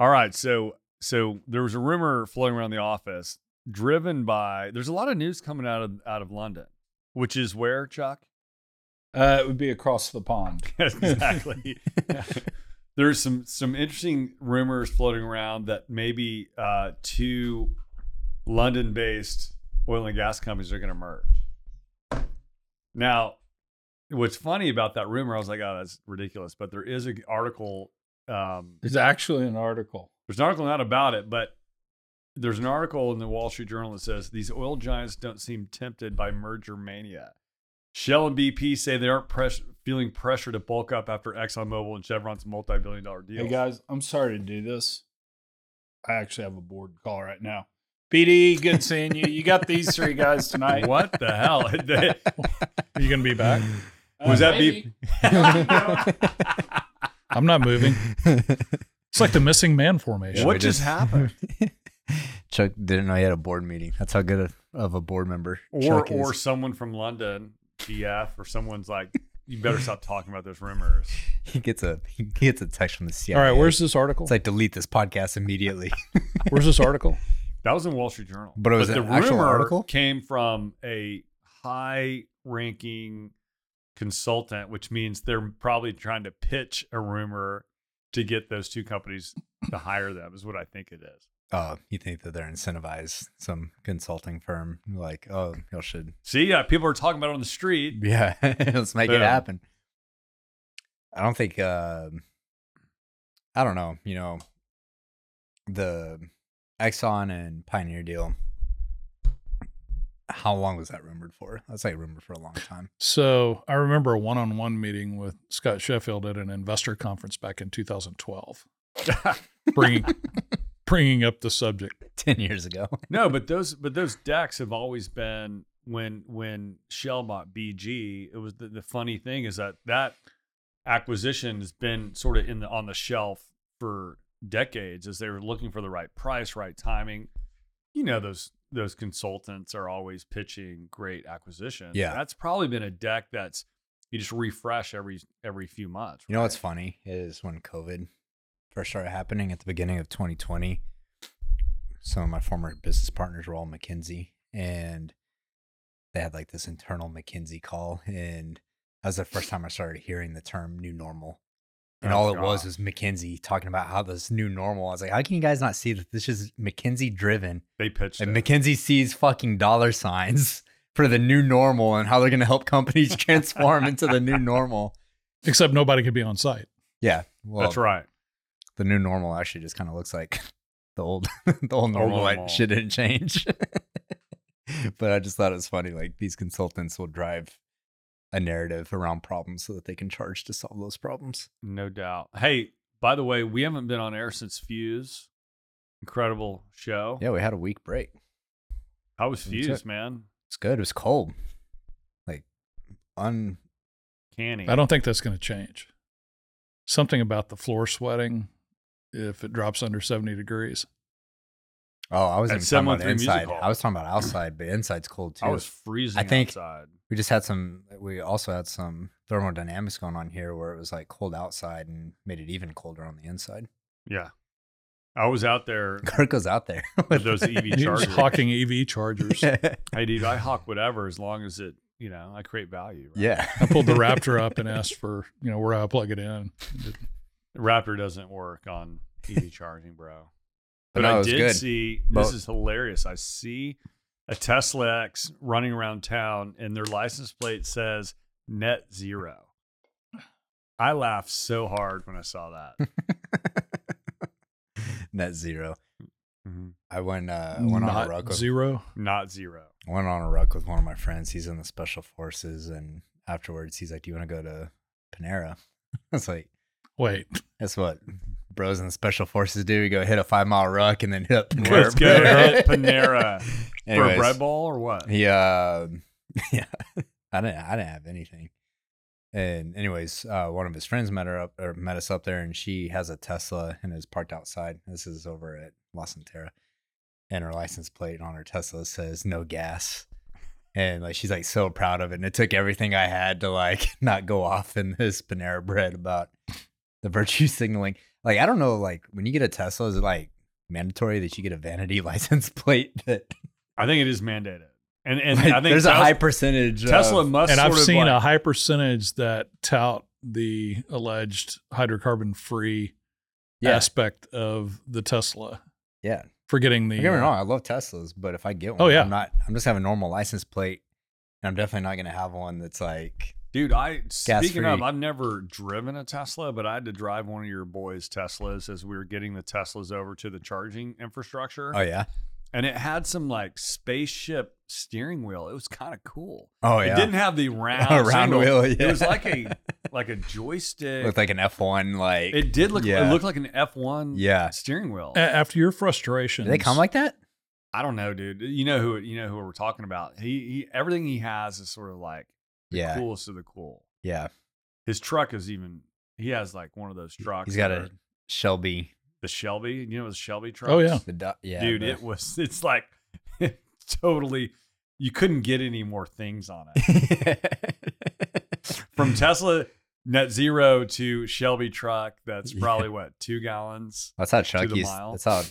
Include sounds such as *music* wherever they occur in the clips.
All right, so so there was a rumor floating around the office, driven by. There's a lot of news coming out of out of London, which is where Chuck. Uh, it would be across the pond. *laughs* Exactly. *laughs* There's some some interesting rumors floating around that maybe uh, two London-based oil and gas companies are going to merge. Now, what's funny about that rumor? I was like, oh, that's ridiculous. But there is an article. Um, There's actually an article. there's an article not about it, but there's an article in the Wall Street Journal that says these oil giants don't seem tempted by merger mania. Shell and BP say they aren't press- feeling pressure to bulk up after ExxonMobil and Chevron's multi-billion dollar deal. Hey guys, I'm sorry to do this. I actually have a board call right now. BD, good seeing you. You got these three guys tonight. What the hell? *laughs* Are you going to be back? Was Uh, that maybe. BP? *laughs* *laughs* I'm not moving. *laughs* It's like the missing man formation. what just just- happened? *laughs* Chuck didn't know he had a board meeting. That's how good of, of a board member Or Chuck is. or someone from London, GF, or someone's like, you better stop talking about those rumors. *laughs* he gets a he gets a text from the CIA. All right, where's this article? It's like delete this podcast immediately. Where's this article? That was in Wall Street Journal. But it was the an actual rumor article? came from a high ranking consultant, which means they're probably trying to pitch a rumor to get those two companies to hire them, is what I think it is. Oh, you think that they're incentivized some consulting firm like, oh, y'all should See, yeah, people are talking about it on the street. Yeah, *laughs* let's make Boom. it happen. I don't think um I don't know, you know, the Exxon and Pioneer deal. How long was that rumored for? That's say rumored for a long time. So I remember a one-on-one meeting with Scott Sheffield at an investor conference back in 2012, *laughs* bringing bringing up the subject. 10 years ago. *laughs* no, but those but those decks have always been when when Shell bought BG. It was the, the funny thing is that that acquisition has been sort of in the on the shelf for decades as they were looking for the right price, right timing. You know those those consultants are always pitching great acquisitions. Yeah. that's probably been a deck that's you just refresh every every few months. You know what's funny is when COVID first started happening at the beginning of 2020, some of my former business partners were all McKinsey and they had like this internal McKinsey call. And that was the first time I started hearing the term new normal. And Oh, all it was God. was McKinsey talking about how this new normal. I was like, how can you guys not see that this is McKinsey driven? They pitched And it. McKinsey sees fucking dollar signs *laughs* for the new normal and how they're going to help companies *laughs* transform into the new normal. Except nobody could be on site. Yeah. Well, That's right. the new normal actually just kind of looks like *laughs* the old the old normal, like normal. shit didn't change but i just thought it was funny like these consultants will drive a narrative around problems so that they can charge to solve those problems No doubt. Hey, by the way, we haven't been on air since Fuze. Incredible show. yeah we had a week break How was That's Fuze, it. man? it's good it was cold like uncanny. I don't think that's going to change. Something about the floor sweating if it drops under 70 degrees. Oh i wasn't even talking about inside i was talking about outside but inside's cold too I was freezing I think- outside. we just had some we also had some thermodynamics going on here where it was like cold outside and made it even colder on the inside Yeah. I was out there *laughs* Kurt goes out there with those *laughs* EV chargers. hawking EV chargers. *laughs* Hey, dude, I hawk whatever as long as it, you know, I create value. right? yeah. I pulled the Raptor up and asked for, you know, where I plug it in. The Raptor doesn't work on EV charging, bro. But But no, I did good. see But- this is hilarious. I see a Tesla X running around town and their license plate says net zero. I laughed so hard when I saw that. *laughs* Net zero. Mhm. I went uh I went on a ruck with zero. Not zero. I went on a ruck with one of my friends. He's in the special forces and afterwards he's like, Do you want to go to Panera? *laughs* I was like, Wait, That's what bros in the special forces do. We go hit a five mile ruck and then hit up *laughs* Panera. Let's go hit *laughs* Panera for a bread ball or what? He uh *laughs* yeah. I didn't I didn't have anything. And anyways, uh one of his friends met her up or met us up there and she has a Tesla and is parked outside. This is over at La Cantera. And her license plate on her Tesla says no gas. And like she's like so proud of it. And it took everything I had to like not go off in this Panera bread about the virtue signaling. Like I don't know, like when you get a Tesla, is it like mandatory that you get a vanity *laughs* license plate? That I think it is mandated, and *laughs* and like, I think there's a high percentage. Tesla of- must. and I've sort of seen a high percentage that tout the alleged hydrocarbon free yeah, aspect of the Tesla, yeah. forgetting the Don't get me uh, wrong, I love Teslas, but if I get one, Oh, yeah. I'm not. I'm just having a normal license plate, and I'm definitely not gonna have one that's like. Dude, I speaking of. I've never driven a Tesla, but I had to drive one of your boys' Teslas as we were getting the Teslas over to the charging infrastructure, Oh yeah. and it had some like spaceship steering wheel. It was kind of cool. Oh yeah. It didn't have the round, *laughs* A round steering wheel. It was like a *laughs* like a joystick. with like an F1 like. it did look. yeah. It looked like an F one yeah. steering wheel. a- after your frustration. Do they come like that? I don't know, dude. You know who you know who we're talking about. He, he everything he has is sort of like the Yeah. coolest of the cool. Yeah. His truck is even. He has like one of those trucks. He's got a Shelby. the Shelby. You know the Shelby truck? Oh yeah, The du- yeah. dude. It was. It's like *laughs* totally. You couldn't get any more things on it. *laughs* From Tesla net zero to Shelby truck. That's Yeah. probably what two gallons. That's how Chuck used. That's how.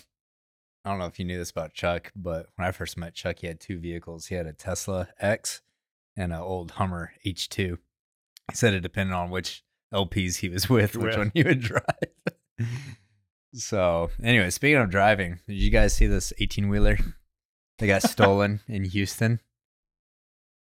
I don't know if you knew this about Chuck, but when I first met Chuck, he had two vehicles. He had a Tesla X and an old Hummer H2. He said it depended on which LPs he was with, which With. one he would *laughs* drive. so, anyway, speaking of driving, did you guys see this 18 wheeler that got *laughs* stolen in Houston?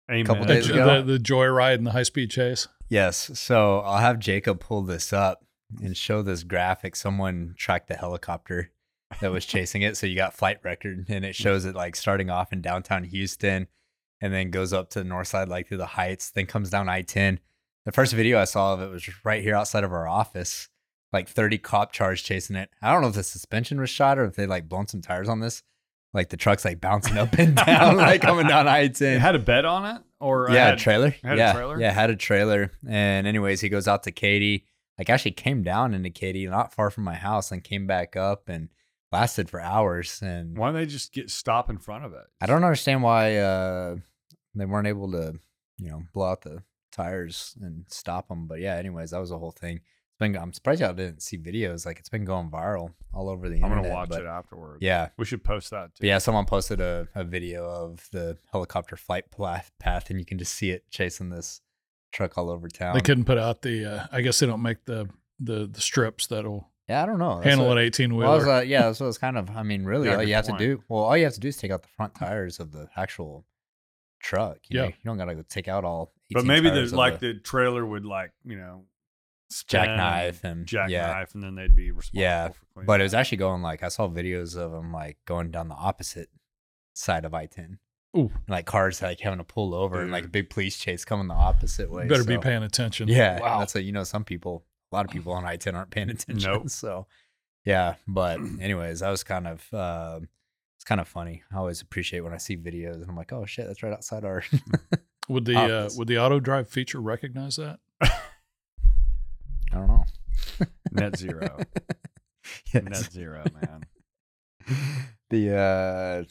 Amen. Couple the, days the, ago. the joyride and the high speed chase. Yes. So I'll have Jacob pull this up and show this graphic. Someone tracked the helicopter that was chasing it. So you got flight record and it *laughs* shows it like starting off in downtown Houston and then goes up to the north side, like through the heights, then comes down I 10. The first video I saw of it was right here outside of our office, like 30 cop cars chasing it. I don't know if the suspension was shot or if they like blown some tires on this. Like the truck's like bouncing up and *laughs* down, like coming down I It 10 had a bed on it, or yeah, had, a trailer. had a yeah, trailer? yeah, had a trailer. And anyways, he goes out to Katy. Like actually came down into Katy, not far from my house, and came back up and lasted for hours. And Why don't they just get stop in front of it? I don't understand why uh, they weren't able to, you know, blow out the tires and stop them. But yeah, anyways, that was the whole thing. It's been. I'm surprised y'all didn't see videos. Like it's been going viral all over the I'm internet. gonna watch but it afterwards. Yeah, we should post that too. but yeah, someone posted a, a video of the helicopter flight path, path, and you can just see it chasing this truck all over town. They couldn't put out the. Uh, I guess they don't make the the, the strips that'll yeah, I don't know. That's handle what- an eighteen Well, wheeler. uh, yeah, that's what it's kind of. I mean, really, all you have point. to do. Well, all you have to do is take out the front tires of the actual truck. You know? Yeah. you don't gotta go take out all. but maybe the like the trailer would like you know spin jackknife and jackknife, yeah. and then they'd be responsible. Yeah, for But it was actually going like I saw videos of them like going down the opposite side of I ten. Ooh. And, like cars like having to pull over and like a big police chase coming the opposite way. You better be paying attention. Yeah, Wow. that's what you know. Some people, a lot of people on I ten aren't paying *laughs* attention. Nope. So, yeah. But *clears throat* anyways, that was kind of uh, it's kind of funny. I always appreciate when I see videos and I'm like, oh shit, that's right outside our. *laughs* Would *laughs* the uh, would the auto drive feature recognize that? I don't know. net zero, Yes. net zero, man. the uh,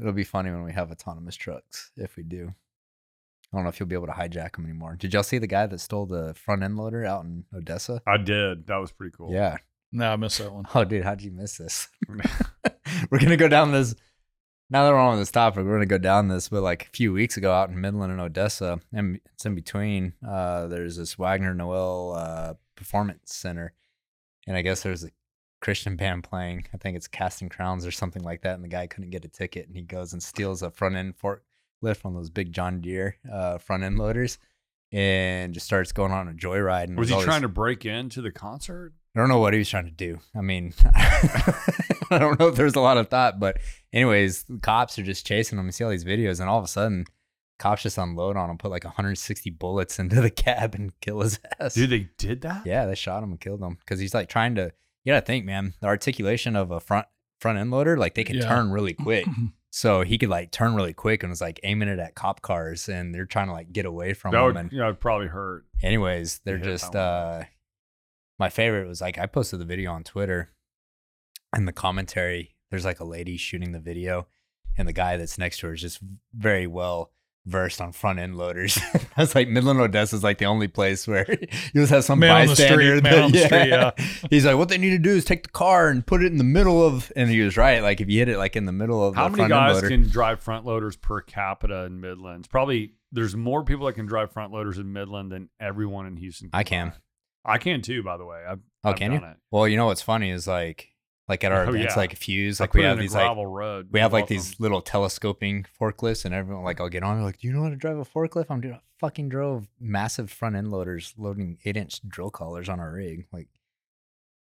it'll be funny when we have autonomous trucks if we do. I don't know if you'll be able to hijack them anymore. Did y'all see the guy that stole the front end loader out in Odessa? I did. That was pretty cool. Yeah. No, I missed that one. Oh, dude, how'd you miss this? *laughs* *laughs* we're gonna go down this. Now that we're on this topic, we're gonna go down this. But like a few weeks ago, out in Midland and Odessa, and it's in between. Uh, there's this Wagner Noel uh, Performance Center, and I guess there's a Christian band playing. I think it's Casting Crowns or something like that. And the guy couldn't get a ticket, and he goes and steals a front end forklift, one of those big John Deere uh, front end loaders, and just starts going on a joyride. And Was he there's all trying to break into the concert? I don't know what he was trying to do. I mean, *laughs* I don't know if there's a lot of thought, but anyways, the cops are just chasing him. You see all these videos, and all of a sudden, cops just unload on him, put like 160 bullets into the *laughs* cab, and kill his ass. Dude, they did that? yeah, they shot him and killed him because he's like trying to. You gotta think, man. The articulation of a front front end loader, like they can Yeah. turn really quick. *clears throat* So he could like turn really quick and was like aiming it at cop cars, and they're trying to like get away from That him. would, and yeah, it'd probably hurt. anyways they're just uh my favorite was like i posted the video on twitter and the commentary there's like a lady shooting the video and the guy that's next to her is just very well versed on front end loaders. *laughs* I was like, Midland Odessa is like the only place where *laughs* you just have some Man on the street, bystander. man that- on the *laughs* street, yeah. He's like, what they need to do is take the car and put it in the middle of, and he was right. Like if you hit it like in the middle of How the many guys loader, can drive front loaders per capita in Midlands? Probably there's more people that can drive front loaders in Midland than everyone in Houston. I can. I can too, by the way. I've, Oh, I've can you? It. Well, you know what's funny is like, like at *laughs* oh, our Oh, events, yeah. like Fuze, I like put we have these like gravel road. we You're have like these little telescoping forklifts, and everyone like I'll get on. They're like, "Do you know how to drive a forklift?" I'm doing. I fucking drove massive front end loaders loading eight inch drill collars on our rig. Like,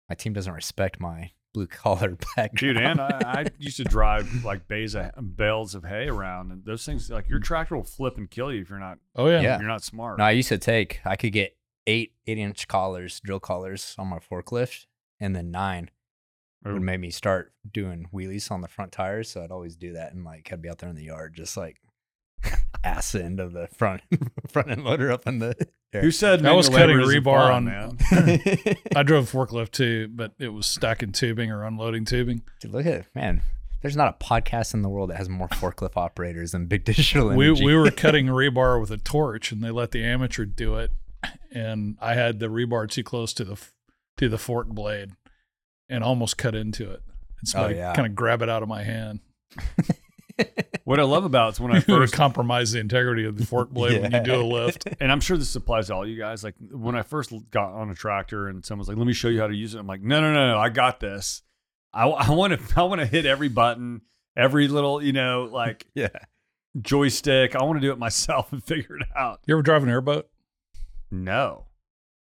my team doesn't respect my blue *laughs* collar background. Dude, and I, I *laughs* used to drive like bays of, bales of hay around, and those things like your mm. tractor will flip and kill you if you're not Oh yeah. Yeah. you're not smart. no, I used to take. I could get eight eight inch collars, drill collars on my forklift, and then nine Ooh. would make me start doing wheelies on the front tires. So I'd always do that, and like I'd be out there in the yard, just like *laughs* ass end of the front *laughs* front end loader up in the *laughs* air. Who said I was cutting rebar on- man? I drove forklift too, but it was stacking tubing or unloading tubing. Dude, look at it, man. There's not a podcast in the world that has more forklift operators than Big Digital We Energy. we were cutting rebar with a torch, and they let the amateur do it, and I had the rebar too close to the to the fork blade, and almost cut into it. And oh, somebody yeah. kind of grab it out of my hand. *laughs* What I love about it's when I *laughs* first compromise the integrity of the fork blade when you do a lift. *laughs* and I'm sure this applies to all you guys. Like when I first got on a tractor and someone's like, "Let me show you how to use it," I'm like, "No, no, no, no, I got this. I want to, I want to hit every button, every little, you know, like yeah. joystick. I want to do it myself and figure it out." You ever drive an airboat? No,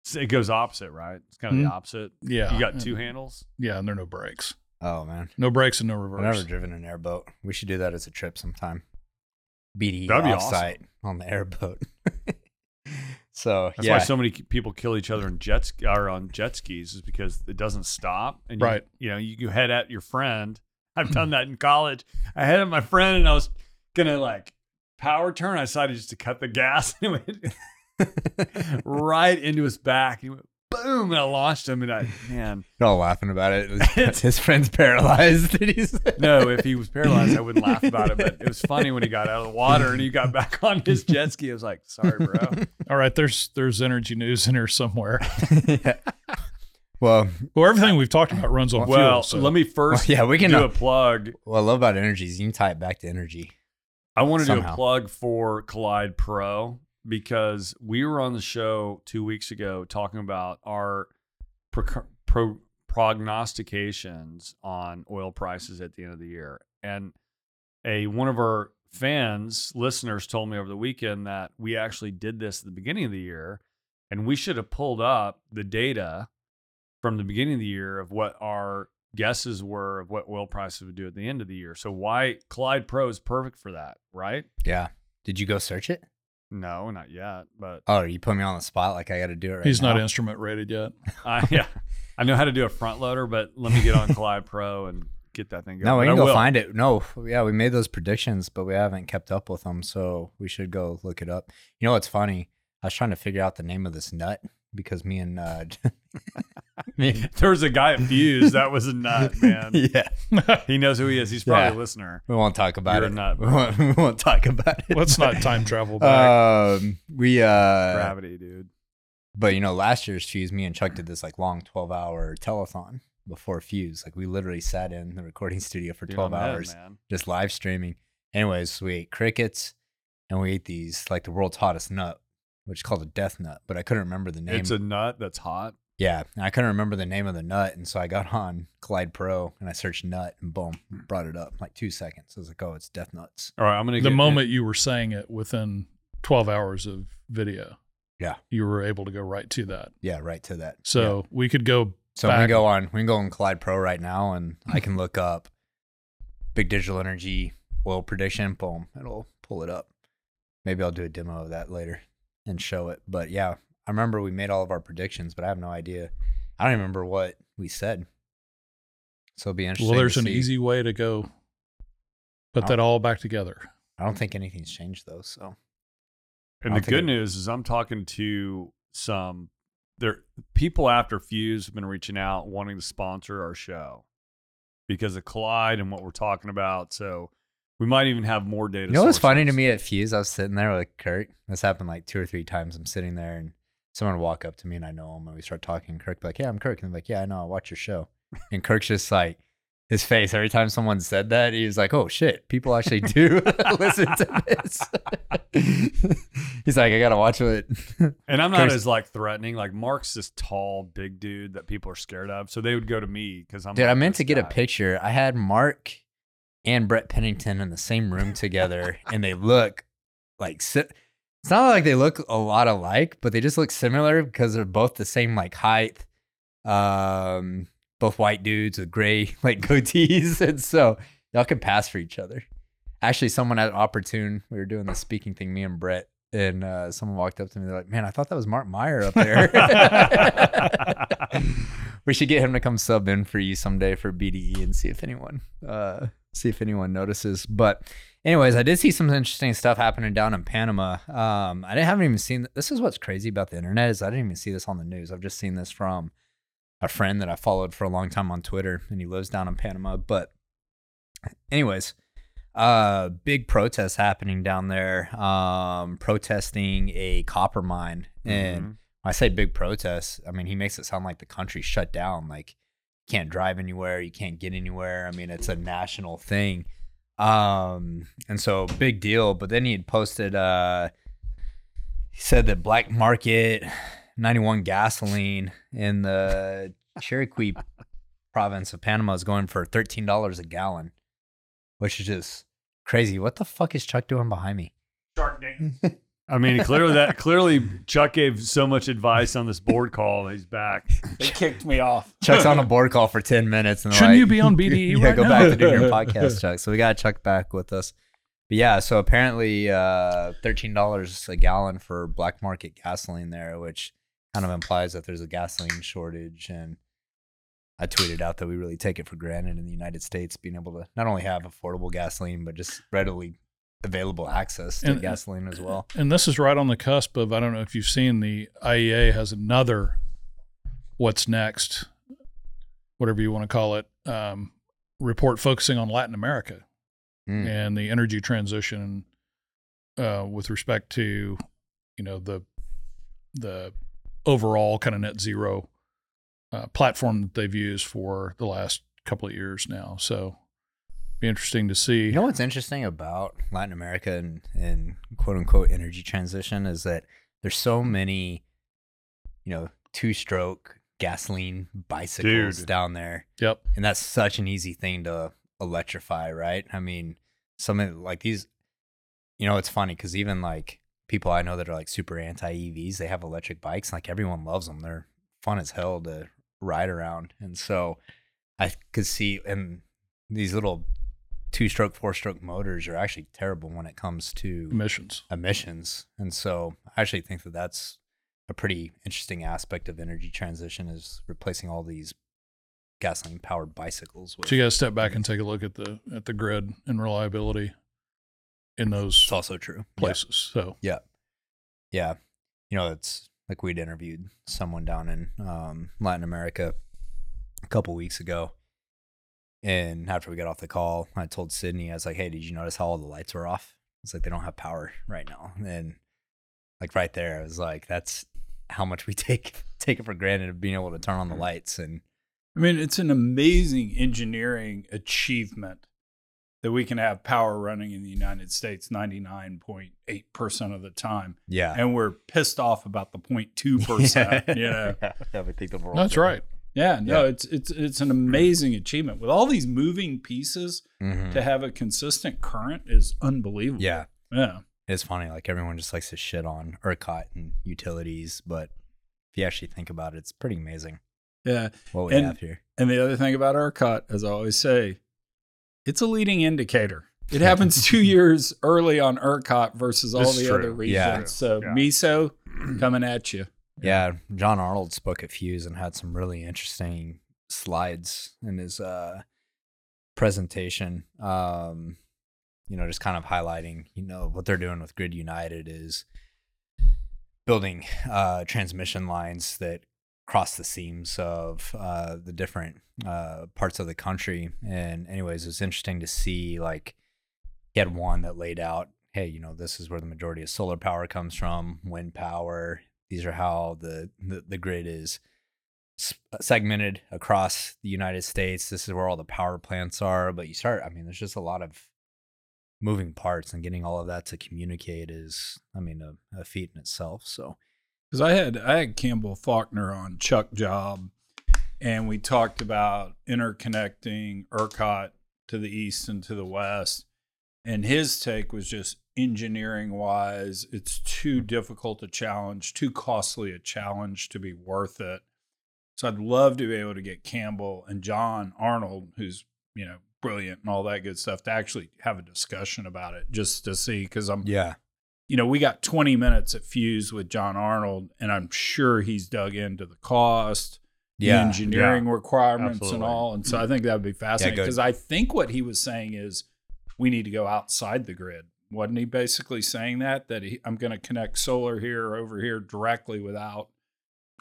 So it goes opposite, right? It's kind of Hmm. the opposite. Yeah. You got two handles. Yeah, and there are no brakes. Oh man. No brakes and no I've reverse. never driven an airboat. We should do that as a trip sometime. BD That'd be offsite on the airboat. *laughs* so That's yeah, why so many people kill each other in jet ski, or on jet skis is because it doesn't stop. And you, Right. You know, you, you head at your friend. I've *clears throat* done that in college. I headed at my friend and I was gonna like power turn. I decided just to cut the gas *laughs* and it went *laughs* right into his back. He went boom, and I launched him. And I man, *laughs* They're all laughing about it. *laughs* His friend's paralyzed. no, if he was paralyzed, I wouldn't laugh about it. But it was funny when he got out of the water and he got back on his jet ski. I was like, sorry, bro. All right, there's there's energy news in here somewhere. Yeah. Well, Well, everything we've talked about runs on Well, fuel. So let me first yeah, we can. do Uh, a plug. what I love about energy is you can tie it back to energy. I want to do a plug for Collide Pro because we were on the show two weeks ago talking about our pro- pro- prognostications on oil prices at the end of the year. And a one of our fans, listeners, told me over the weekend that we actually did this at the beginning of the year, and we should have pulled up the data from the beginning of the year of what our guesses were of what oil prices would do at the end of the year. So why Collide Pro is perfect for that, right? Yeah. Did you go search it? No, not yet, but Oh, you put me on the spot like I got to do it right he's now. not instrument rated yet. *laughs* I yeah, I know how to do a front loader, but let me get on *laughs* Collide Pro and get that thing going. No, we can go will. find it. No, yeah, we made those predictions, but we haven't kept up with them, so we should go look it up. You know what's funny? I was trying to figure out the name of this nut because me and uh, *laughs* me, There was a guy at Fuze that was a nut, *laughs* man. yeah, He knows who he is. He's probably Yeah. a listener. we won't talk about You're a it. nut, we, bro. won't, *laughs* we won't talk about it. Let's not time travel back. Um, we uh, Gravity, dude. but you know, last year's Fuze, me and Chuck did this like long twelve hour telethon before Fuze. Like we literally sat in the recording studio for Dude, twelve I'm in, hours. man. just live streaming. Anyways, we ate crickets and we ate these like the world's hottest nut, which is called a death nut, but I couldn't remember the name. It's a nut that's hot. yeah, and I couldn't remember the name of the nut, and so I got *laughs* on Collide Pro and I searched nut and boom, hmm. brought it up like two seconds. I was like, oh, it's death nuts. All right, I'm gonna the get moment you were saying it within 12 hours of video, Yeah. you were able to go right to that. Yeah, right to that. So Yeah. we could go. so we back- can go on, we can go on Collide Pro right now, and I can look up Big Digital Energy oil prediction. Boom, it'll pull it up. Maybe I'll do a demo of that later and show it. But yeah, I remember we made all of our predictions, but I have no idea. I don't even remember what we said. So it'll be interesting. Well, there's to an see. easy way to go put that all back together. I don't think anything's changed though. So And the good it- news is I'm talking to some there people after Fuze have been reaching out wanting to sponsor our show because of Collide and what we're talking about. So We might even have more data. You know what's funny to me at Fuze? I was sitting there with Kirk. This happened like two or three times. I'm sitting there and someone would walk up to me and I know him and we start talking. Kirk like, "Yeah, I'm Kirk," and I'm like, "Yeah, I know. I watch your show." And Kirk's just like, his face every time someone said that, he was like, "Oh shit, people actually do *laughs* listen to this." *laughs* He's like, "I gotta watch it." And I'm not Kirk's- as like threatening. Like Mark's this tall, big dude that people are scared of. So they would go to me because I'm. Dude, like I meant to get a picture. I had Mark and Brett Pennington in the same room together, and they look like si- it's not like they look a lot alike, but they just look similar because they're both the same like height. Um, both white dudes with gray *laughs* like goatees, and so y'all could pass for each other. Actually, someone at Opportune, we were doing the speaking thing, me and Brett, and uh, someone walked up to me. They're like, "Man, I thought that was Mark Meyer up there." *laughs* *laughs* we should get him to come sub in for you someday for BDE and see if anyone uh see if anyone notices. But anyways, I did see some interesting stuff happening down in Panama. Um I didn't haven't even seen this is what's crazy about the internet is I didn't even see this on the news. I've just seen this from a friend that I followed for a long time on Twitter and he lives down in Panama. But anyways, uh big protests happening down there um protesting a copper mine and Mhm. when I say big protests, I mean he makes it sound like the country shut down, like can't drive anywhere, you can't get anywhere. I mean, it's a national thing. Um, and so big deal. But then he had posted uh he said that black market 91 gasoline in the *laughs* Chiriquí province of Panama is going for $13 a gallon, which is just crazy. What the fuck is Chuck doing behind me? *laughs* I mean, clearly that clearly Chuck gave so much advice on this board call. He's back. They kicked me off. Chuck's on a *laughs* board call for 10 minutes. And Shouldn't like, you be on BDE *laughs* yeah, right go now? back to doing your podcast, Chuck. So we got Chuck back with us. But yeah, so apparently uh, $13 a gallon for black market gasoline there, which kind of implies that there's a gasoline shortage. And I tweeted out that we really take it for granted in the United States being able to not only have affordable gasoline, but just readily available access to And- gasoline as well. And this is right on the cusp of I don't know if you've seen the IEA has another what's next, whatever you want to call it, um, report focusing on Latin America Mm. and the energy transition uh, with respect to you know the the overall kind of net zero uh, platform that they've used for the last couple of years now. So be interesting to see. You know what's interesting about Latin America and, and quote unquote energy transition is that there's so many, you know, two stroke gasoline bicycles Dude. down there. Yep. And that's such an easy thing to electrify, right? I mean, something like these, you know, it's funny because even like people I know that are like super anti EVs, they have electric bikes. Like everyone loves them. They're fun as hell to ride around. And so I could see, and these little two stroke, four stroke motors are actually terrible when it comes to Emissions. emissions. And so I actually think that that's a pretty interesting aspect of energy transition is replacing all these gasoline powered bicycles with So you got to step back and take a look at the at the grid and reliability in those it's also true. Yeah. places. So Yeah. Yeah. You know, it's like we'd interviewed someone down in um, Latin America a couple weeks ago. And after we got off the call, I told Sydney, I was like, hey, did you notice how all the lights were off? It's like they don't have power right now. And like right there, I was like, that's how much we *laughs* take take it for granted of being able to turn on the mm-hmm. lights. And I mean, it's an amazing engineering achievement that we can have power running in the United States 99.8% of the time. yeah. And we're pissed off about the *laughs* 0.2%. you know? yeah, we think the world that's right. Yeah, no, Yeah. it's it's it's an amazing achievement. With all these moving pieces, Mhm. to have a consistent current is unbelievable. Yeah. Yeah. It's funny, like everyone just likes to shit on ERCOT and utilities, but if you actually think about it, it's pretty amazing Yeah. what we And- have here. And the other thing about ERCOT, as I always say, it's a leading indicator. *laughs* It happens two years early on ERCOT versus all This the is other regions. Yeah. So Yeah. MISO *clears throat* coming at you. Yeah, John Arnold spoke at Fuze and had some really interesting slides in his uh, presentation. Um, you know, just kind of highlighting, you know, what they're doing with Grid United is building uh, transmission lines that cross the seams of uh, the different uh, parts of the country. And, anyways, it was interesting to see like he had one that laid out, hey, you know, this is where the majority of solar power comes from, wind power. These are how the the, the grid is uh, segmented across the United States. This is where all the power plants are. But you start, I mean, there's just a lot of moving parts, and getting all of that to communicate is, I mean, a, a feat in itself. So Because I had I had Campbell Faulkner on Chuck Job, and we talked about interconnecting ERCOT to the east and to the west. And his take was just engineering wise, it's too difficult a challenge, too costly a challenge to be worth it. So I'd love to be able to get Campbell and John Arnold, who's you know brilliant and all that good stuff, to actually have a discussion about it, just to see. Because I'm yeah, you know, we got 20 minutes at Fuze with John Arnold, and I'm sure he's dug into the cost, the yeah, engineering requirements, and all. And so I think that would be fascinating because I think what he was saying is we need to go outside the grid. Wasn't he basically saying that? That he, I'm going to connect solar here over here directly without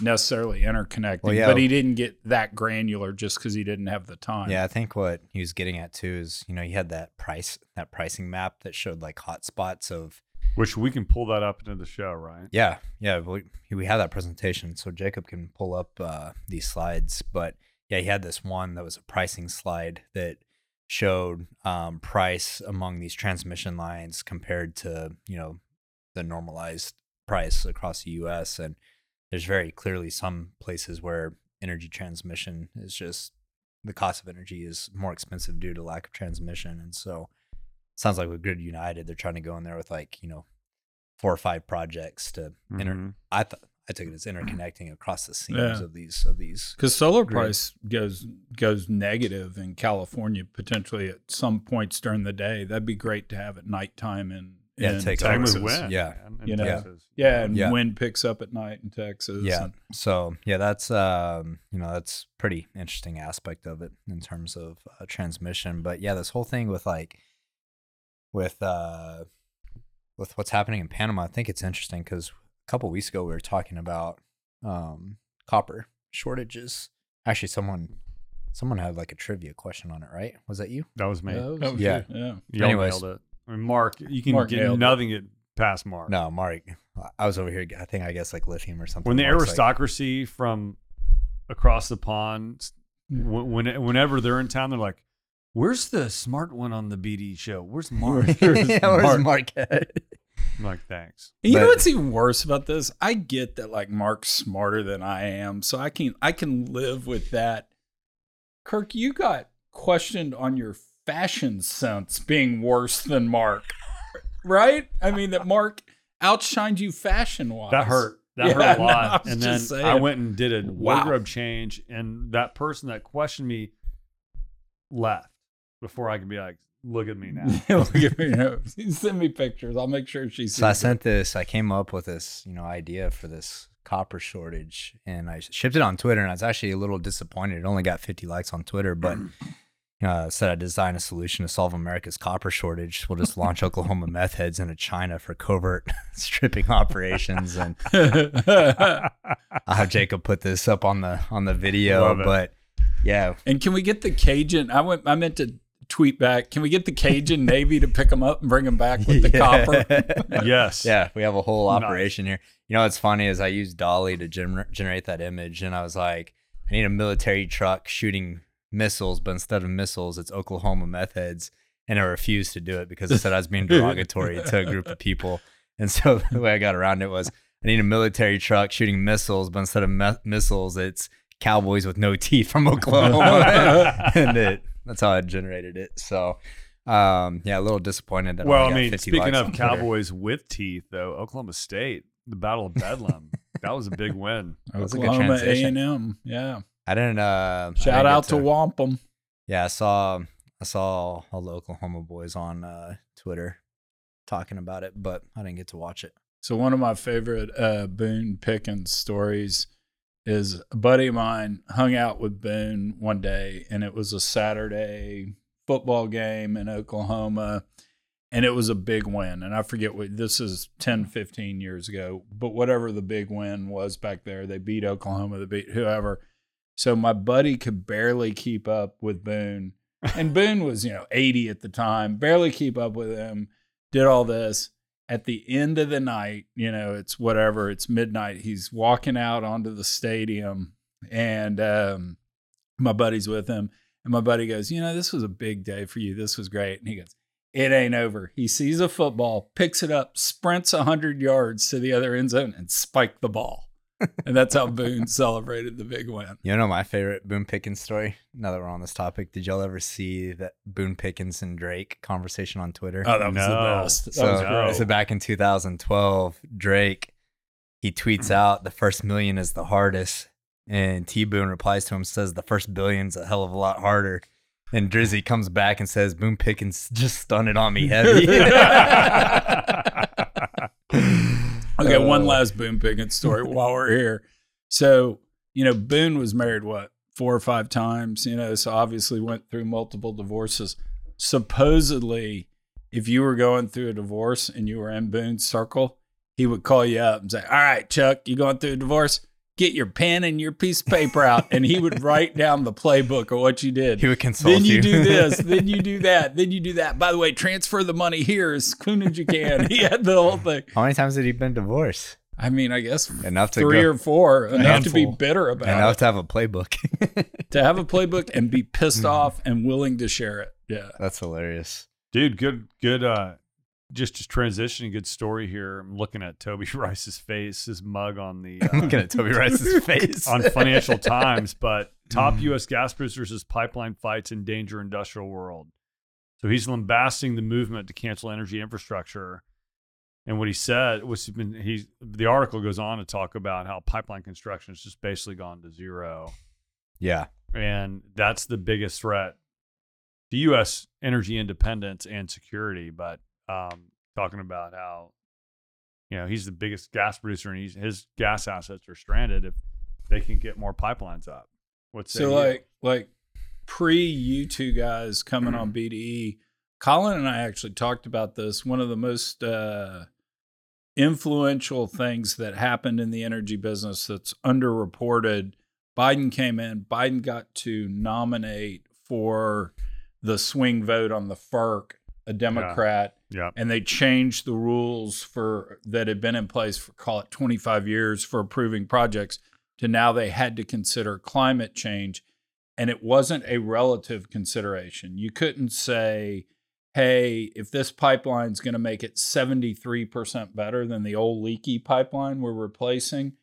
necessarily interconnecting. Well, yeah. But he didn't get that granular just because he didn't have the time. Yeah, I think what he was getting at too is, you know, you had that price, that pricing map that showed like hotspots of, Which we can pull that up into the show, right? yeah, yeah, we, we have that presentation. So Jacob can pull up uh, these slides. But yeah, he had this one that was a pricing slide that showed um, price among these transmission lines compared to, you know, the normalized price across the US. And there's very clearly some places where energy transmission is just the cost of energy is more expensive due to lack of transmission. And so sounds like with Grid United, they're trying to go in there with like, you know, four or five projects to inter Mhm. I thought I took it as interconnecting across the seams Yeah. of these of these Because solar Grid. price goes goes negative in California potentially at some points during the day. That'd be great to have at nighttime in, Yeah, in take Same Texas. with wind. Yeah. in You know, Texas. Yeah, and Yeah. wind picks up at night in Texas. Yeah. and- So yeah, that's um, you know that's pretty interesting aspect of it in terms of uh, transmission. But yeah, this whole thing with like with uh with what's happening in Panama, I think it's interesting because a couple weeks ago we were talking about um copper shortages. Actually, someone someone had like a trivia question on it, right? Was that you? That was me. That was- Oh, Yeah. yeah. You Anyways. nailed it. I mean, Mark, you can Mark get nailed it. nothing past Mark. No, Mark. I was over here. I think I guess like lithium or something. when the Mark's like- aristocracy from across the pond, Hmm. when, when whenever they're in town, they're like, "Where's the smart one on the BD show? Where's Mark?" *laughs* yeah, where's Mark. Mark at? *laughs* I'm like, "Thanks." And you know what's even worse about this? I get that like Mark's smarter than I am, so I can I can live with that. Kirk, you got questioned on your fashion sense being worse than Mark, right? I mean that Mark outshined you fashion wise. That hurt. That Yeah, hurt a lot. I was and then just I went and did a Wow. wardrobe change, and that person that questioned me left before I could be like, *laughs* "Look at me now." Look at me, you know, Send me pictures. I'll make sure she sees. So I it. sent this. I came up with this, you know, idea for this copper shortage, and I shipped it on Twitter. And I was actually a little disappointed. It only got 50 likes on Twitter, but *clears throat* uh, said I designed a solution to solve America's copper shortage. We'll just launch *laughs* Oklahoma meth heads into China for covert *laughs* stripping operations, and I'll have Jacob put this up on the on the video. Love it. But yeah, And can we get the Cajun? I went. I meant to tweet back. Can we get the Cajun Navy to pick them up and bring them back with the *laughs* copper? *laughs* yes. Yeah, we have a whole Nice. operation here. You know what's funny is I used DALL-E to gener- generate that image, and I was like, I need a military truck shooting missiles, but instead of missiles, it's Oklahoma meth heads, and I refused to do it because I said I was being *laughs* derogatory to a group of people. And so the way I got around it was, I need a military truck shooting missiles, but instead of me- missiles, it's cowboys with no teeth from Oklahoma, and it, that's how I generated it. So. Um, yeah, a little disappointed that. Well, only I mean, 50 speaking of on Twitter. Cowboys with teeth, though, Oklahoma State, the Battle of Bedlam, *laughs* that was a big win. was Oklahoma A and M, Yeah. I didn't. Uh, I Shout didn't out get to Wampum. Yeah, I saw. I saw all the Oklahoma boys on uh, Twitter talking about it, but I didn't get to watch it. So one of my favorite uh, Boone Pickens stories is a buddy of mine hung out with Boone one day, and it was a Saturday football game in Oklahoma, and it was a big win. And I forget what this is 10, 15 years ago, but whatever the big win was back there, they beat Oklahoma, they beat whoever. So my buddy could barely keep up with Boone. *laughs* And Boone was, you know, 80 at the time, barely keep up with him, did all this. At the end of the night, you know, it's whatever, it's midnight. He's walking out onto the stadium and um, my buddy's with him. And my buddy goes, You know, this was a big day for you. This was great. And he goes, It ain't over. He sees a football, picks it up, sprints 100 yards to the other end zone, and spiked the ball. And that's how Boone celebrated the big win. You know my favorite Boone Pickens story? Now that we're on this topic, did y'all ever see that Boone Pickens and Drake conversation on Twitter? Oh, that was the No. best. That so, was great. so back in 2012, Drake he tweets mm-hmm. out the first million is the hardest, and T Boone replies to him says the first billion's a hell of a lot harder. And Drizzy comes back and says Boone Pickens just stunned it on me heavy. *laughs* *laughs* Okay, one Uh, last Boone Pickens story *laughs* while we're here. So, you know, Boone was married what four or five times, you know, so obviously went through multiple divorces. Supposedly, if you were going through a divorce and you were in Boone's circle, he would call you up and say, All right, Chuck, you going through a divorce? Get your pen and your piece of paper out. And he would write down the playbook of what you did He would consult you. then you, you. do this, *laughs* then you do that, then you do that. By the way, transfer the money here as soon as you can. *laughs* He had the whole thing. How many times had he been divorced? I mean, I guess Enough to three go, or four, enough to be bitter about enough it, to have a playbook. *laughs* to have a playbook and be pissed Mhm. off and willing to share it. Yeah. That's hilarious. Dude, good, good. Uh, just just transitioning, good story here. I'm looking at Toby *laughs* Rice's face, his mug on the *laughs* uh, looking at Toby Rice's *laughs* face on Financial Times. But top Mm. U.S. gas producers pipeline fights endanger industrial world. So he's lambasting the movement to cancel energy infrastructure. And what he said was he the article goes on to talk about how pipeline construction has just basically gone to zero. Yeah. and that's the biggest threat to U.S. energy independence and security. But um, talking about how you know he's the biggest gas producer, and he's, his gas assets are stranded if they can get more pipelines up. What's So like like pre you two guys coming on BDE, Colin and I actually talked about this. One of the most uh, influential things that happened in the energy business that's underreported. Biden came in. Biden got to nominate for the swing vote on the FERC a Democrat yeah, and they changed the rules for that had been in place for call it 25 years for approving projects to now they had to consider climate change. And it wasn't a relative consideration. You couldn't say hey if this pipeline's going to make it 73% better than the old leaky pipeline we're replacing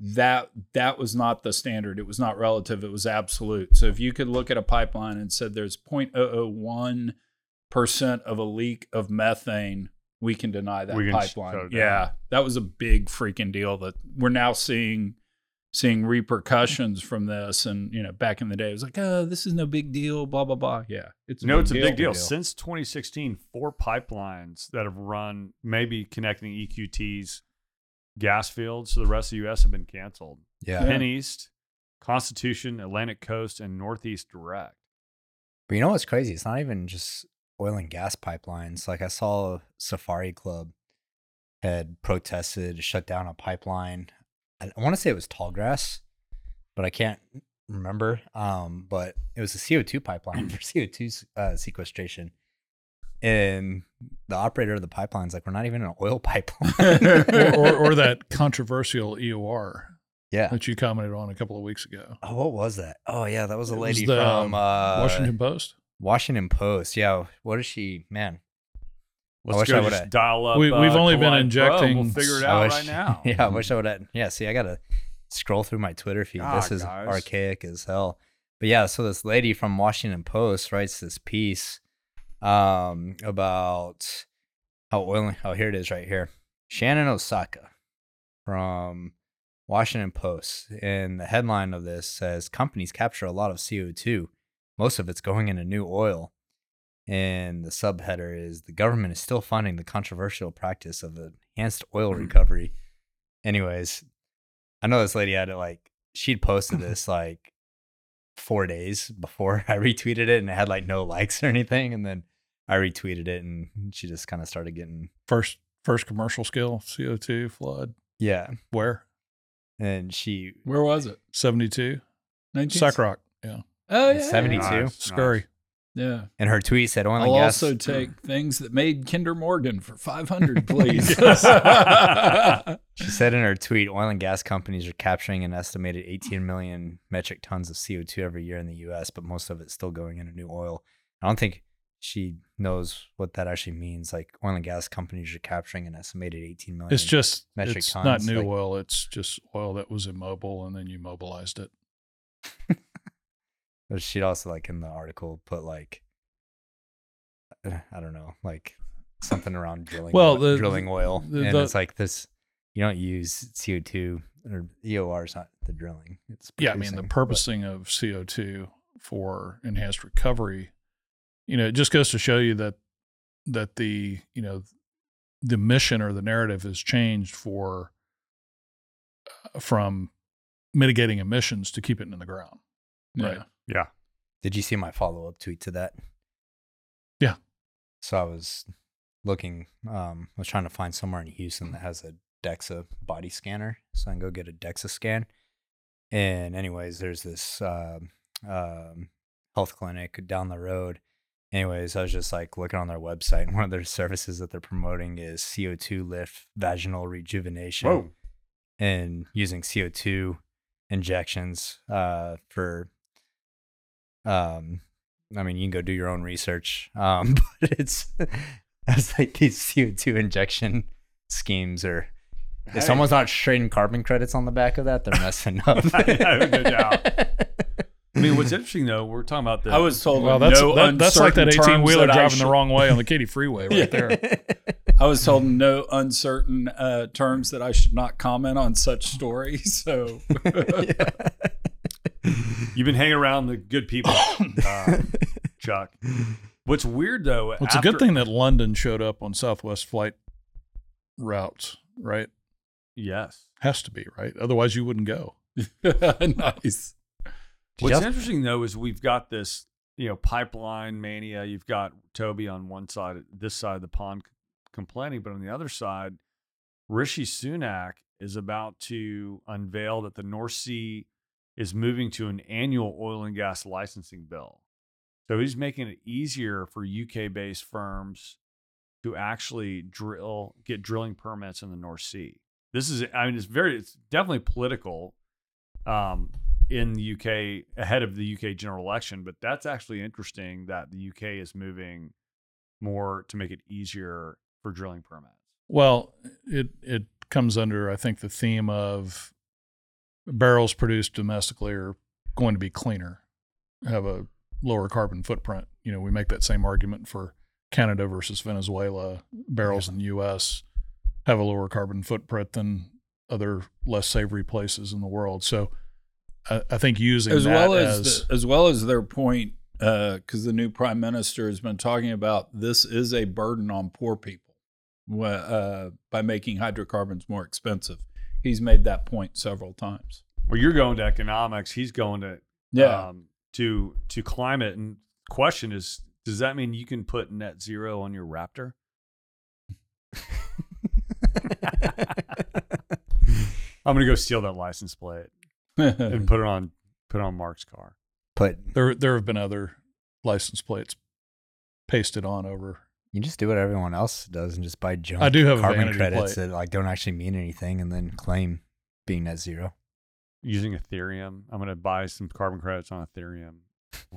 that that was not the standard. It was not relative. It was absolute. So if you could look at a pipeline and said there's 0.001 percent of a leak of methane, we can deny that We can pipeline. it. Yeah, that was a big freaking deal. That we're now seeing seeing repercussions from this. And you know, back in the day, it was like, oh, this is no big deal. Blah blah blah. Yeah, it's no, it's a big deal. deal. Since 2016, four pipelines that have run, maybe connecting EQT's gas fields to the rest of the U.S. have been canceled. Yeah. Penn East, Constitution, Atlantic Coast, and Northeast Direct. But you know what's crazy? It's not even just oil and gas pipelines. Like I saw Sierra Club had protested, shut down a pipeline. I, I want to say it was Tallgrass, but I can't remember. Um, but it was a CO2 pipeline for *clears throat* CO2 uh, sequestration. And the operator of the pipeline's like, we're not even an oil *laughs* pipeline. or, or, or that controversial EOR yeah. that you commented on a couple of weeks ago. Oh, what was that? Oh, yeah, that was a It was lady the, from uh, Washington Post. Washington Post. Yeah. What is she? Man, Let's wish go I would've- dial up. We- we've uh, only been Collide Pro, injecting- We'll figure it out wish- right now. *laughs* Yeah, I wish I would have. Yeah, see, I gotta scroll through my Twitter feed. God, this is guys. archaic as hell. But yeah, so this lady from Washington Post writes this piece um, about how oil. Oh, here it is, right here. Shannon Osaka from Washington Post, and the headline of this says companies capture a lot of CO two. Most of it's going into new oil. And the subheader is the government is still funding the controversial practice of enhanced oil mm. recovery. Anyways, I know this lady had it like she'd posted *laughs* this like four days before *laughs* I retweeted it and it had like no likes or anything. And then I retweeted it and she just kind of started getting First first commercial scale CO2 flood. yeah. Where? And she Where was it? 72. 19? SACROC. Yeah. Oh yeah, 72? Nice, Scurry. Yeah. And her tweet said, "Oil and I'll gas." also mm. take things that made Kinder Morgan for 500, please. *laughs* *laughs* She said in her tweet, oil and gas companies are capturing an estimated 18 million metric tons of CO2 every year in the US, but most of it's still going into new oil. I don't think she knows what that actually means. Like oil and gas companies are capturing an estimated 18 million. It's just metric it's not new like- oil. It's just oil that was immobile, and then you mobilized it. *laughs* But she'd also like in the article put like uh, I don't know, like something around drilling Well, oil- the- drilling oil. the- and the- it's like this you don't use CO2 or EOR is not the drilling. It's Yeah, I mean the producing, but- purposing of CO two for enhanced recovery. You know, it just goes to show you that that the you know the mission or the narrative has changed for uh, from mitigating emissions to keep it in the ground. Right. Yeah. Did you see my follow up tweet to that? Yeah. So I was looking, um, I was trying to find somewhere in Houston that has a DEXA body scanner. So I can go get a DEXA scan. And, anyways, there's this um, um, health clinic down the road. Anyways, I was just like looking on their website, and one of their services that they're promoting is CO2 lift vaginal rejuvenation Whoa. and using CO2 injections uh, for um I mean you can go do your own research um *laughs* but it's it's like these CO2 injection schemes are if Hey. someone's not trading carbon credits on the back of that they're messing *laughs* up I have no doubt. *laughs* I mean, what's interesting though, we're talking about the. I was told Well, that's no that, that's like that eighteen wheeler that I driving the wrong way on the Katy Freeway right there. I was told in no uncertain uh, terms that I should not comment on such stories. So You've been hanging around the good people, uh, *coughs* Chuck. What's weird though, Well, it's a good thing that London showed up on Southwest flight routes, right? Yes. Has to be right. Otherwise, you wouldn't go. *laughs* nice. What's Just- interesting though is we've got this, you know, pipeline mania. You've got Toby on one side, this side of the pond complaining, but on the other side, Rishi Sunak is about to unveil that the North Sea is moving to an annual oil and gas licensing bill. So he's making it easier for UK based firms to actually drill, get drilling permits in the North Sea. This is, I mean, it's very, it's definitely political um, in the UK ahead of the UK general election, but that's actually interesting that the UK is moving more to make it easier for drilling permits. Well, it it comes under I think the theme of barrels produced domestically are going to be cleaner, have a lower carbon footprint. You know, we make that same argument for Canada versus Venezuela. Barrels in the U.S. have a lower carbon footprint than other less savory places in the world. So, I, I think using as that well as, as the, as well as their point, because the new prime minister has been talking about this is a burden on poor people uh, by making hydrocarbons more expensive. He's made that point several times. Well, you're going to economics. He's going to Yeah, um, to to climate. And question is, does that mean you can put net zero on your Raptor? I'm gonna go steal that license plate and *laughs* put it on put it on Mark's car. But there there have been other license plates pasted on over. You just do what everyone else does and just buy junk I do have carbon credits plate. that like don't actually mean anything and then claim being net zero. Using Ethereum, I'm gonna buy some carbon credits on Ethereum.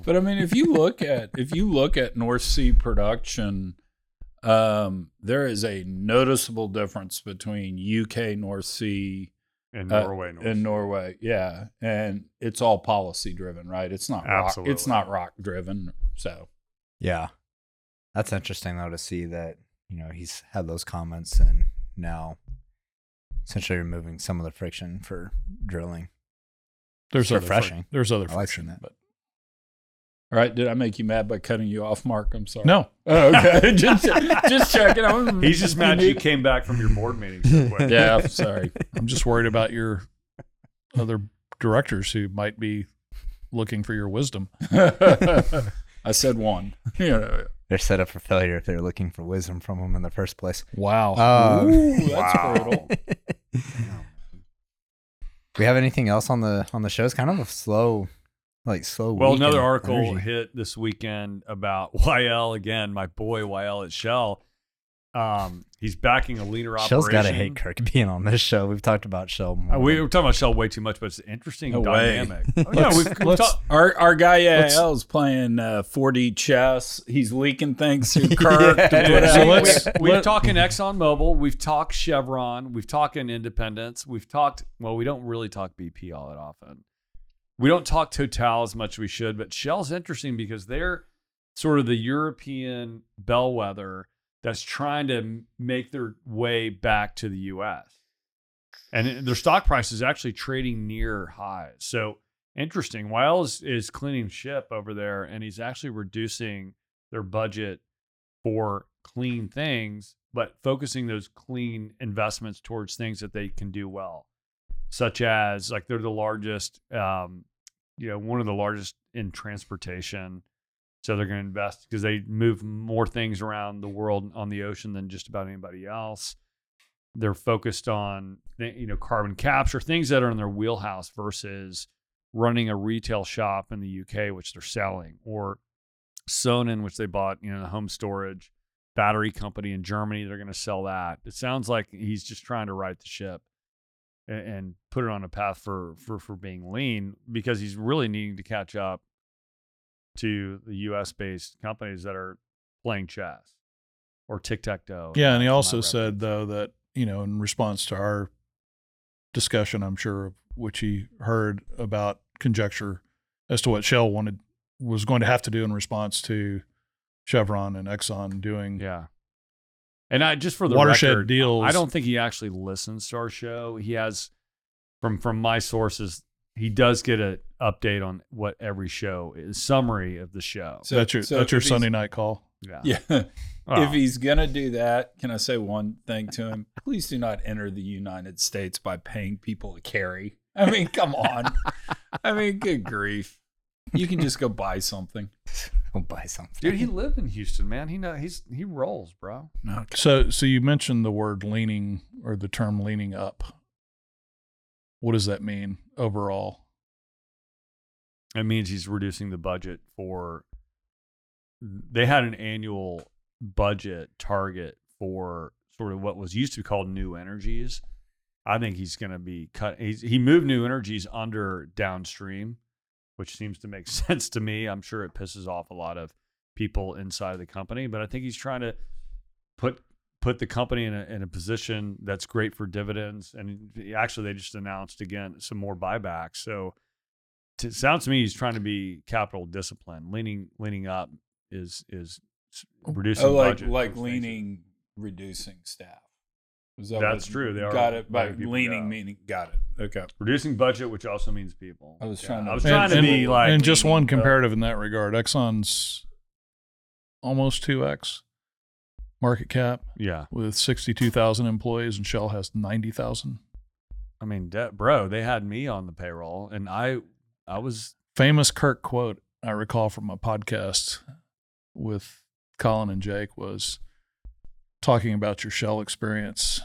But I mean, if you look at if you look at North Sea production, um, there is a noticeable difference between UK North Sea In uh, Norway, North and Sea. Norway. Yeah, and it's all policy driven, right? It's not rock, it's not rock driven. So Yeah. That's interesting though to see that, you know, he's had those comments and now essentially removing some of the friction for drilling. There's It's other fric- refreshing. there's other I like friction, seeing that. but all right, did I make you mad by cutting you off, Mark? I'm sorry. no, *laughs* Oh, okay. *laughs* just, just checking. I was- He's just mad you came back from your board meeting so quick. *laughs* Yeah, sorry. I'm just worried about your other directors who might be looking for your wisdom. I said one. You know. They're set up for failure if they're looking for wisdom from them in the first place. Wow. Uh, Ooh, that's Wow. brutal. *laughs* we have anything else on the on the show? It's kind of a slow like slow. Well, weak another article energy. hit this weekend about *laughs* Wael again, my boy YL at Shell. Um, he's backing a leaner operation. Shell's gotta hate Kirk being on this show. We've talked about Shell. Uh, we than- were talking about Shell way too much, but it's an interesting No way. dynamic. Oh, *laughs* yeah, we've, we've Let's- our our guy let's- AL is playing uh, 4D chess. He's leaking things through *laughs* Kirk Yeah. to so out. let's, we've Let- talking Exxon Mobil, we've talked Chevron, we've talked in Independence, we've talked. Well, we don't really talk BP all that often. We don't talk Total as much as we should, but Shell's interesting because they're sort of the European bellwether that's trying to make their way back to the U.S. And their stock price is actually trading near highs. So interesting. Wael is cleaning ship over there, and he's actually reducing their budget for clean things, but focusing those clean investments towards things that they can do well, such as like they're the largest, um, you know, one of the largest in transportation. So they're going to invest because they move more things around the world on the ocean than just about anybody else. They're focused on you know carbon capture, things that are in their wheelhouse versus running a retail shop in the UK, which they're selling, or Sonnen, which they bought, you know, the home storage battery company in Germany. They're going to sell that. It sounds like he's just trying to right the ship and, and put it on a path for for for being lean because he's really needing to catch up to the U.S. based companies that are playing chess or tic tac toe. Yeah, and he also said though that you know in response to our discussion, I'm sure of which he heard about conjecture as to what Shell wanted was going to have to do in response to Chevron and Exxon doing Yeah. And I just for the Watershed record, deals. I don't think he actually listens to our show. He has from from my sources, he does get an update on what every show is, summary of the show. So- that's your so that's your Sunday night call. Yeah. Yeah. *laughs* Oh. If he's gonna do that, can I say one thing to him? Please do not enter the United States by paying people to carry. I mean, come on. I mean, good grief. You can just go buy something. Go buy something. Dude, he lived in Houston, man. He know he's he rolls, bro. No, So so you mentioned the word leaning or the term leaning up. What does that mean overall? It means he's reducing the budget for. They had an annual budget target for sort of what was used to be called new energies. I think he's going to be cut. He's, he moved new energies under downstream, which seems to make *laughs* sense to me. I'm sure it pisses off a lot of people inside the company, but I think he's trying to put put the company in a, in a position that's great for dividends. And actually, they just announced again some more buybacks. So it sounds to me he's trying to be capital discipline. Leaning leaning up is is oh, reducing oh, like budget. like those things. leaning, reducing staff. Is that That's true. They are got it by leaning meaning. Got it. Okay. reducing budget, which also means people. I was trying to- I was And- trying to and, be like and just one leaning, comparative in that regard. Exxon's almost two x market cap Yeah, with sixty two thousand employees, and Shell has ninety thousand. I mean, de- bro, they had me on the payroll, and I I was Famous Kirk quote I recall from a podcast with Colin and Jake was talking about your Shell experience.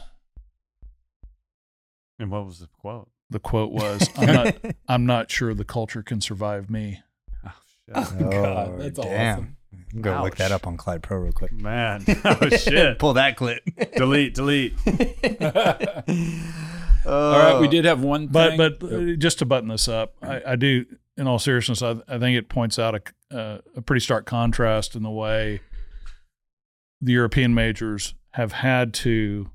and what was the quote? The quote was, *laughs* "I'm not, I'm not sure the culture can survive me." Oh shit, Oh, God, that's damn. awesome. I'm gonna look that up on Collide Pro real quick. man! *laughs* Oh shit! Pull that clip. delete, delete. *laughs* *laughs* All right, we did have one. But thing. but uh, just to button this up, I, I do. In all seriousness, I, I think it points out a, uh, a pretty stark contrast in the way the European majors have had to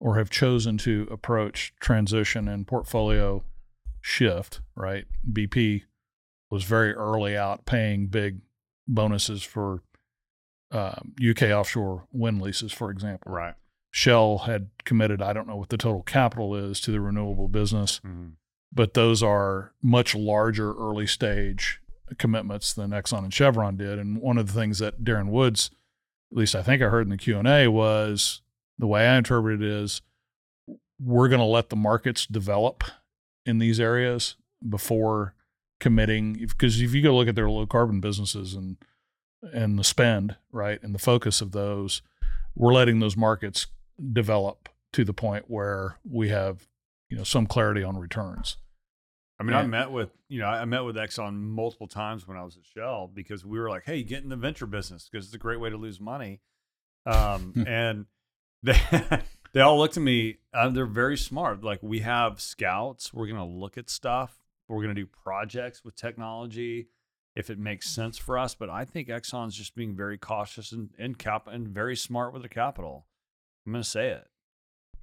or have chosen to approach transition and portfolio shift. Right, BP was very early out paying big bonuses for um, UK offshore wind leases, for example. Right. Shell had committed, I don't know what the total capital is to the renewable business, Mhm. but those are much larger early stage commitments than Exxon and Chevron did. And one of the things that Darren Woods, at least I think I heard in the Q and A, was the way I interpret it is we're going to let the markets develop in these areas before committing. Because if you go look at their low carbon businesses and and the spend right and the focus of those, we're letting those markets develop to the point where we have you know some clarity on returns I mean, I met with you know I met with Exxon multiple times when I was at Shell because we were like, "Hey, get in the venture business because it's a great way to lose money." Um, and *laughs* they they all looked at me. Uh, they're very smart. Like we have scouts. We're gonna look at stuff. We're gonna do projects with technology if it makes sense for us. But I think Exxon's just being very cautious and and cap and very smart with their capital. I'm gonna say it.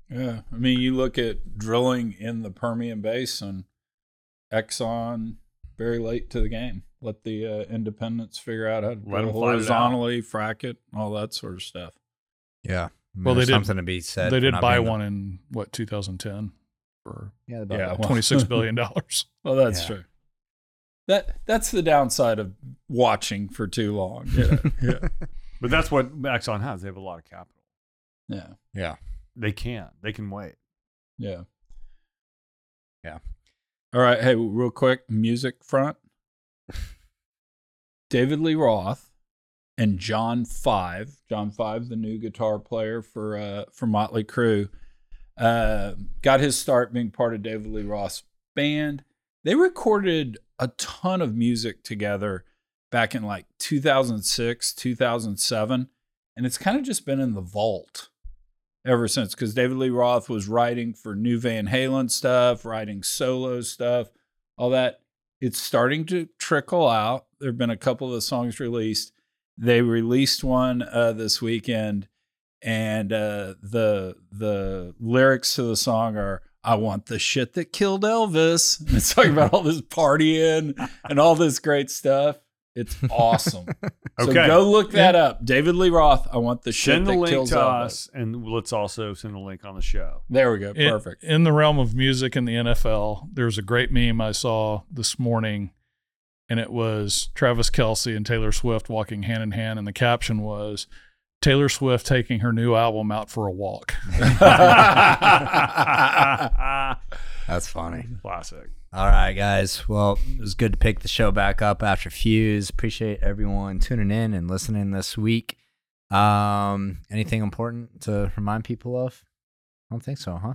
Yeah, I mean, you look at drilling in the Permian Basin, Exxon very late to the game. Let the uh, independents figure out how to Let drill 'em fight it horizontally, frack it, all that sort of stuff. Yeah. I mean, Well, they there's did- something to be said. they did buy being the- one in what 2010 for Yeah, about Yeah, twenty six *laughs* billion dollars. *laughs* Well, that's Yeah. true. That that's the downside of watching for too long. Yeah, yeah, *laughs* But that's what Exxon has. They have a lot of capital. yeah, yeah. They can. They can wait. yeah. Yeah. All right. Hey, real quick, music front. David Lee Roth and John Five. John Five, the new guitar player for uh, for Motley Crue, uh, got his start being part of David Lee Roth's band. They recorded a ton of music together back in like 2006, 2007, and it's kind of just been in the vault ever since because David Lee Roth was writing for New Van Halen stuff, writing solo stuff, all that. It's starting to trickle out. There have been a couple of the songs released. They released one uh, this weekend, and uh, the the lyrics to the song are "I want the shit that killed Elvis." And it's talking about all this partying and all this great stuff. It's awesome. *laughs* So go look that up. David Lee Roth. I want the shit Send the that link kills to Elvis. us, and let's also send the link on the show. There we go. In- Perfect. In, the realm of music in the NFL, there's a great meme I saw this morning, and it was Travis Kelce and Taylor Swift walking hand in hand, and the caption was Taylor Swift taking her new album out for a walk. *laughs* That's funny. Classic. All right, guys. Well, it was good to pick the show back up after Fuze. Appreciate everyone tuning in and listening this week. Um, anything important to remind people of? I don't think so, huh?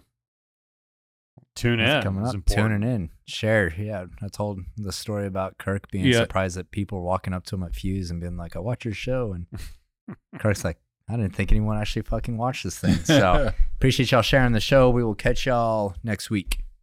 Tune What's in. coming up. Tuning in. Share. Yeah, I told the story about Kirk being Yeah. surprised that people were walking up to him at Fuze and being like, "I watch your show," and *laughs* Kirk's like, "I didn't think anyone actually fucking watched this thing." So *laughs* appreciate y'all sharing the show. We will catch y'all next week.